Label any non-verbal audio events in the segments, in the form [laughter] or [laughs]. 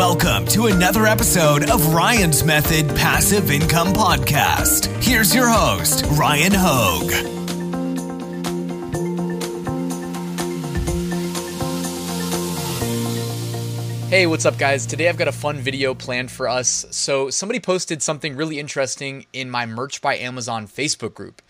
Welcome to another episode of Ryan's Method Passive Income Podcast. Here's your host, Ryan Hogue. Hey, what's up, guys? Today I've got a fun video planned for us. So, somebody posted something really interesting in my Merch by Amazon Facebook group.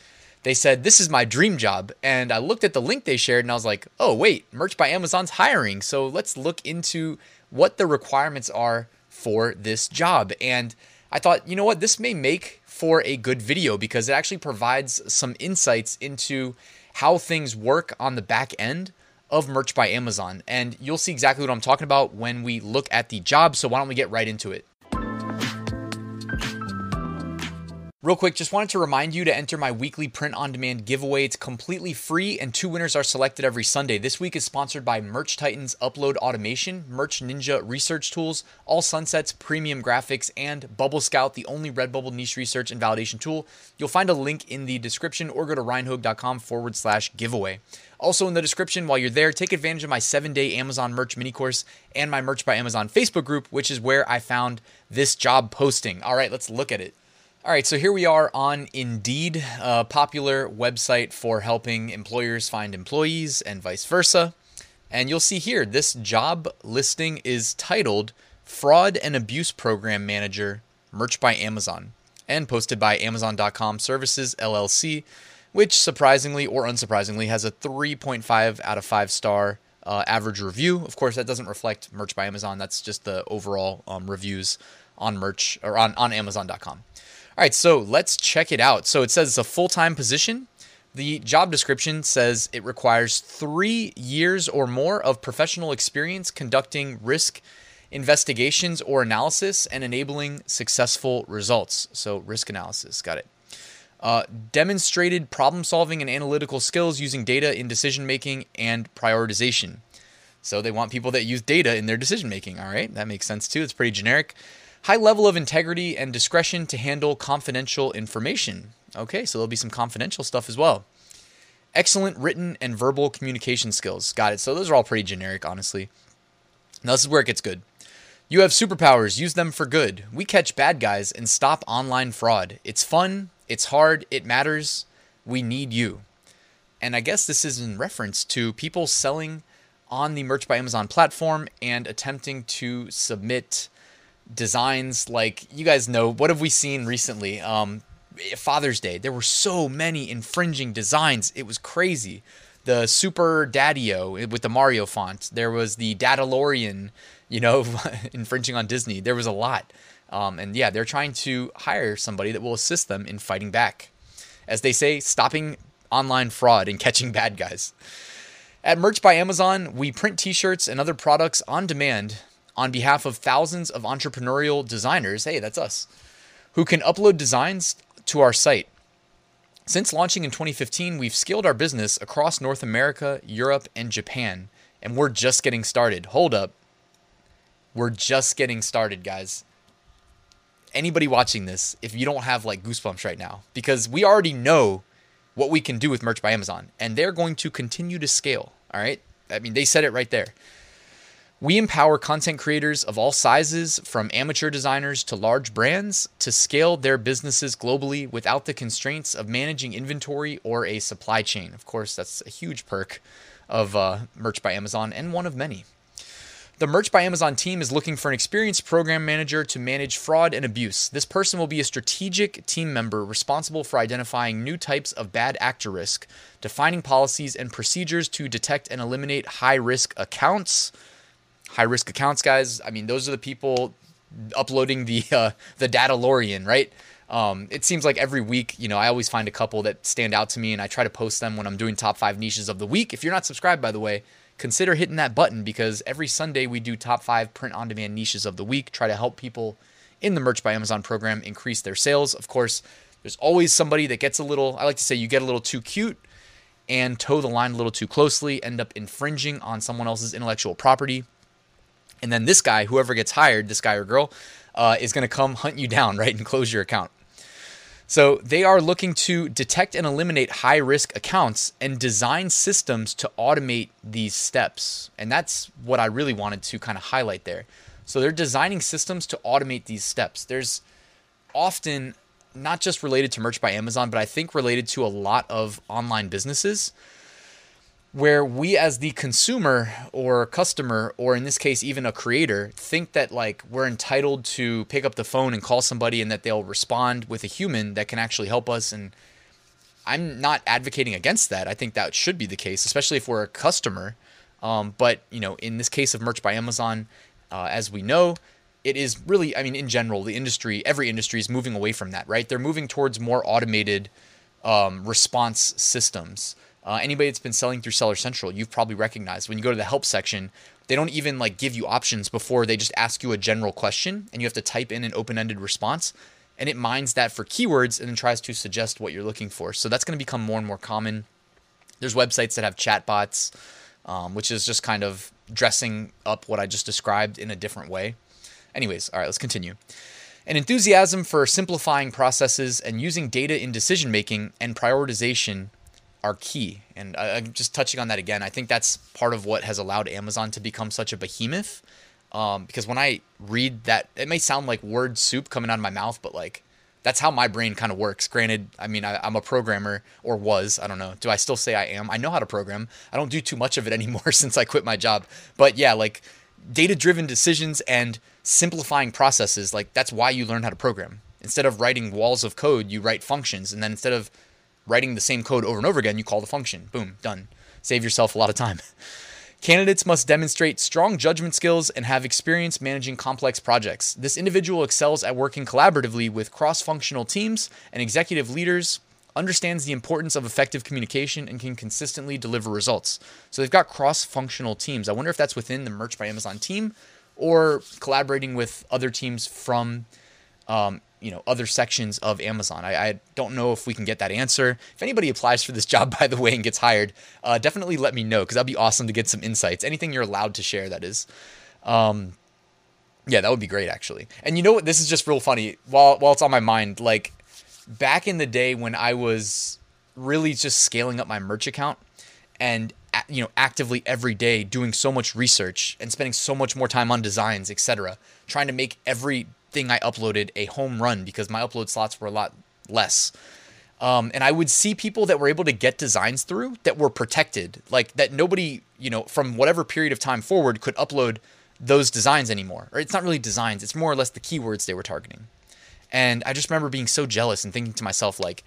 They said, This is my dream job. And I looked at the link they shared and I was like, Oh, wait, Merch by Amazon's hiring. So, let's look into what the requirements are for this job. And I thought, you know what, this may make for a good video because it actually provides some insights into how things work on the back end of Merch by Amazon. And you'll see exactly what I'm talking about when we look at the job. So why don't we get right into it? Real quick, just wanted to remind you to enter my weekly print on demand giveaway. It's completely free, and two winners are selected every Sunday. This week is sponsored by Merch Titans Upload Automation, Merch Ninja Research Tools, All Sunsets Premium Graphics, and Bubble Scout, the only Redbubble niche research and validation tool. You'll find a link in the description or go to ryanhogue.com forward slash giveaway. Also, in the description, while you're there, take advantage of my seven day Amazon merch mini course and my Merch by Amazon Facebook group, which is where I found this job posting. All right, let's look at it. All right, so here we are on Indeed, a popular website for helping employers find employees and vice versa. And you'll see here, this job listing is titled Fraud and Abuse Program Manager, Merch by Amazon, and posted by Amazon.com Services LLC, which surprisingly or unsurprisingly has a 3.5 out of 5 star uh, average review. Of course, that doesn't reflect Merch by Amazon, that's just the overall um, reviews on merch or on, on Amazon.com. All right, so let's check it out. So it says it's a full time position. The job description says it requires three years or more of professional experience conducting risk investigations or analysis and enabling successful results. So, risk analysis, got it. Uh, demonstrated problem solving and analytical skills using data in decision making and prioritization. So, they want people that use data in their decision making. All right, that makes sense too. It's pretty generic. High level of integrity and discretion to handle confidential information. Okay, so there'll be some confidential stuff as well. Excellent written and verbal communication skills. Got it. So those are all pretty generic, honestly. Now, this is where it gets good. You have superpowers, use them for good. We catch bad guys and stop online fraud. It's fun, it's hard, it matters. We need you. And I guess this is in reference to people selling on the Merch by Amazon platform and attempting to submit designs like you guys know what have we seen recently? Um father's day there were so many infringing designs it was crazy. The super daddio with the mario font there was the dadalorian you know [laughs] infringing on disney there was a lot. Um, and yeah they're trying to hire somebody that will assist them in fighting back. As they say stopping online fraud and catching bad guys. At merch by amazon we print t-shirts and other products on demand on behalf of thousands of entrepreneurial designers, hey, that's us, who can upload designs to our site. Since launching in 2015, we've scaled our business across North America, Europe, and Japan, and we're just getting started. Hold up. We're just getting started, guys. Anybody watching this, if you don't have like goosebumps right now, because we already know what we can do with Merch by Amazon, and they're going to continue to scale. All right. I mean, they said it right there. We empower content creators of all sizes, from amateur designers to large brands, to scale their businesses globally without the constraints of managing inventory or a supply chain. Of course, that's a huge perk of uh, Merch by Amazon and one of many. The Merch by Amazon team is looking for an experienced program manager to manage fraud and abuse. This person will be a strategic team member responsible for identifying new types of bad actor risk, defining policies and procedures to detect and eliminate high risk accounts high risk accounts guys. I mean, those are the people uploading the uh, the Dadalorian, right? Um, it seems like every week, you know, I always find a couple that stand out to me, and I try to post them when I'm doing top five niches of the week. If you're not subscribed, by the way, consider hitting that button because every Sunday we do top five print on demand niches of the week. Try to help people in the Merch by Amazon program increase their sales. Of course, there's always somebody that gets a little, I like to say, you get a little too cute and toe the line a little too closely, end up infringing on someone else's intellectual property. And then this guy, whoever gets hired, this guy or girl, uh, is going to come hunt you down, [laughs] right, and close your account. So they are looking to detect and eliminate high risk accounts and design systems to automate these steps. And that's what I really wanted to kind of highlight there. So they're designing systems to automate these steps. There's often not just related to merch by Amazon, but I think related to a lot of online businesses where we as the consumer or customer or in this case even a creator think that like we're entitled to pick up the phone and call somebody and that they'll respond with a human that can actually help us. And i'm not advocating against that. I think that should be the case especially if we're a customer. Um, but you know in this case of merch by amazon uh, as we know it is really i mean in general the industry every industry is moving away from that right? They're moving towards more automated um, response systems uh, anybody that's been selling through Seller Central, you've probably recognized when you go to the help section, they don't even like give you options before they just ask you a general question and you have to type in an open-ended response and it mines that for keywords and then tries to suggest what you're looking for. So that's going to become more and more common. There's websites that have chatbots, um, which is just kind of dressing up what I just described in a different way. Anyways, all right, let's continue. An enthusiasm for simplifying processes and using data in decision making and prioritization are key. And I, am just touching on that again. I think that's part of what has allowed Amazon to become such a behemoth. Um, because when I read that, it may sound like word soup coming out of my mouth, but like that's how my brain kind of works. Granted, I mean, I, am a programmer or was. I don't know. Do I still say I am? I know how to program. I don't do too much of it [laughs] anymore since I quit my job. But yeah, like data driven decisions and simplifying processes, like that's why you learn how to program. Instead of writing walls of code, you write functions. And then instead of writing the same code over and over again, you call the function. Boom, done. Save yourself a lot of time. [laughs] Candidates must demonstrate strong judgment skills and have experience managing complex projects. This individual excels at working collaboratively with cross functional teams and executive leaders, understands the importance of effective communication, and can consistently deliver results. So they've got cross functional teams. I wonder if that's within the Merch by Amazon team or collaborating with other teams from um, you know other sections of Amazon. I, I, don't know if we can get that answer. If anybody applies for this job, [laughs] by the way, and gets hired, uh, definitely let me know because that'd be awesome to get some insights. Anything you're allowed to share, that is. Um, yeah, that would be great actually. And you know what? This is just real funny. While while it's on my mind, like back in the day when I was really just scaling up my merch account and you know actively every day doing so much research and spending so much more time on designs etc trying to make every thing I uploaded a home run because my upload slots were a lot less. Um, and I would see people that were able to get designs through that were protected, like that nobody, you know, from whatever period of time forward could upload those designs anymore. Or it's not really designs, it's more or less the keywords they were targeting. And I just remember being so jealous and thinking to myself, like,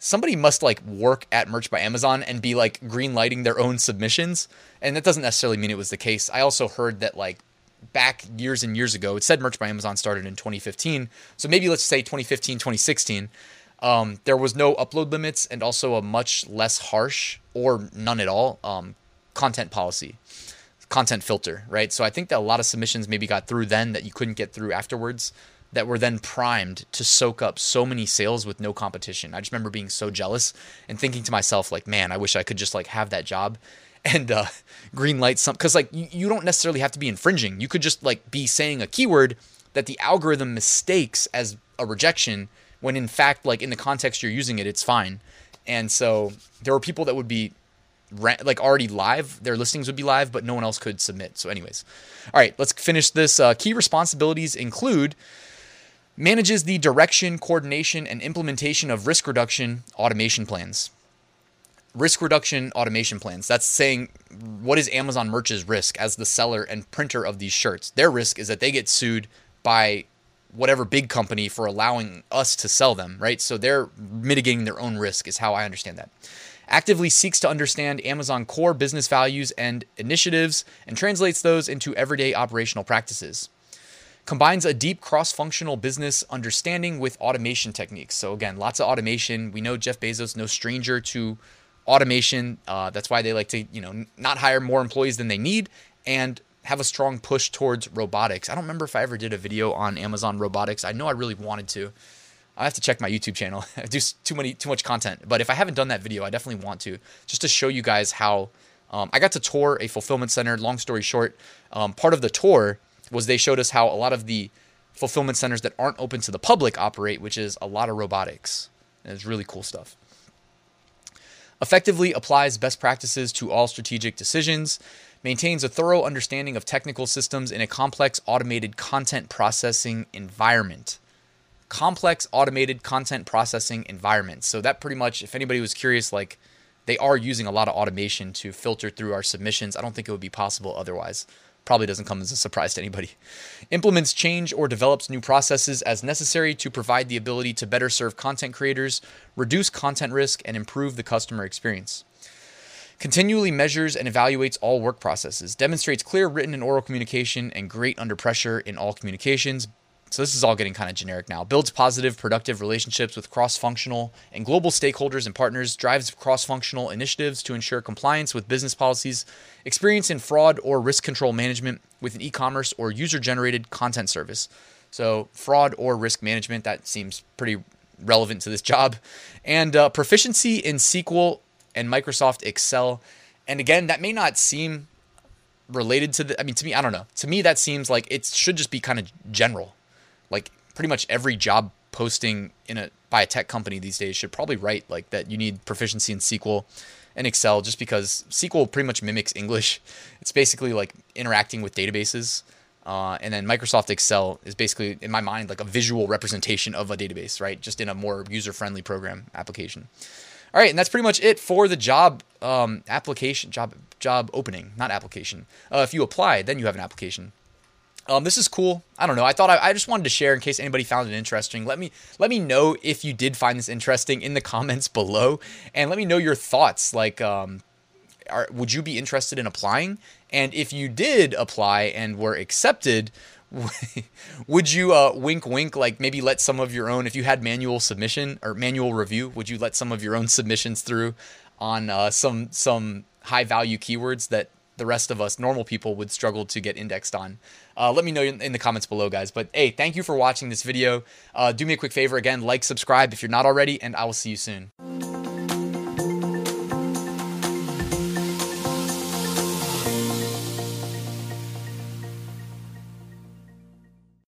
somebody must like work at Merch by Amazon and be like green lighting their own submissions. And that doesn't necessarily mean it was the case. I also heard that like back years and years ago. It said Merch by Amazon started in 2015. So maybe let's say 2015, 2016. Um, there was no upload limits and also a much less harsh or none at all um, content policy, content filter, right? So I think that a lot of submissions maybe got through then that you couldn't get through afterwards that were then primed to soak up so many sales with no competition. I just remember being so jealous and thinking to myself like, man, I wish I could just like have that job and uh, green light some because like you, you don't necessarily have to be infringing. You could just like be saying a keyword that the algorithm mistakes as a rejection when in fact like in the context you're using it, it's fine. And so there were people that would be like already live their listings would be live but no one else could submit so anyways all right let's finish this uh, key responsibilities include manages the direction coordination and implementation of risk reduction automation plans risk reduction automation plans. That's saying what is Amazon Merch's risk as the seller and printer of these shirts? Their risk is that they get sued by whatever big company for allowing us to sell them, right? So they're mitigating their own risk, is how I understand that. Actively seeks to understand Amazon core business values and initiatives and translates those into everyday operational practices. Combines a deep cross functional business understanding with automation techniques. So, again, lots of automation. We know Jeff Bezos, no stranger to automation. Uh, that's why they like to, you know, not hire more employees than they need and have a strong push towards robotics. I don't remember if I ever did a video on Amazon robotics. I know I really wanted to. I have to check my YouTube channel. [laughs] I do too many too much content, but if I haven't done that video, I definitely want to just to show you guys how um, I got to tour a fulfillment center. Long story short, um, part of the tour was they showed us how a lot of the fulfillment centers that aren't open to the public operate, which is a lot of robotics. And it's really cool stuff. Effectively applies best practices to all strategic decisions, maintains a thorough understanding of technical systems in a complex automated content processing environment. Complex automated content processing environment. So that pretty much, if anybody was curious, like they are using a lot of automation to filter through our submissions. I don't think it would be possible otherwise. Probably doesn't come as a surprise to anybody. Implements change or develops new processes as necessary to provide the ability to better serve content creators, reduce content risk, and improve the customer experience. Continually measures and evaluates all work processes, demonstrates clear written and oral communication, and great under pressure in all communications, so this is all getting kind of generic now. Builds positive, productive relationships with cross functional and global stakeholders and partners, drives cross functional initiatives to ensure compliance with business policies, experience in fraud or risk control management with an e commerce or user generated content service. So, fraud or risk management, that seems pretty relevant to this job. And uh, proficiency in SQL and Microsoft Excel. And again, that may not seem related to the, I mean, to me, I don't know. To me, that seems like it should just be kind of general like pretty much every job posting in a by a tech company these days should probably write like that you need proficiency in SQL and Excel just because SQL pretty much mimics English. [laughs] It's basically like interacting with databases. Uh, and then Microsoft Excel is basically, in my mind, like a visual representation of a database, right? Just in a more user friendly program application. All right, and that's pretty much it for the job um, application, job job opening, not application. Uh, if you apply, then you have an application. Um, this is cool. I don't know. I thought I, I, just wanted to share in case anybody found it interesting. Let me let me know if you did find this interesting in the [laughs] comments below, and let me know your thoughts. Like, um, are, would you be interested in applying? And if you did apply and were accepted, [laughs] would you uh, wink wink like maybe let some of your own if you had manual submission or manual review? Would you let some of your own submissions through on uh, some some high value keywords that the rest of us normal people would struggle to get indexed on. Uh, let me know in, the comments below, guys. But hey, thank you for watching this video. Uh, do me a quick favor again, like, subscribe if you're not already, and I will see you soon.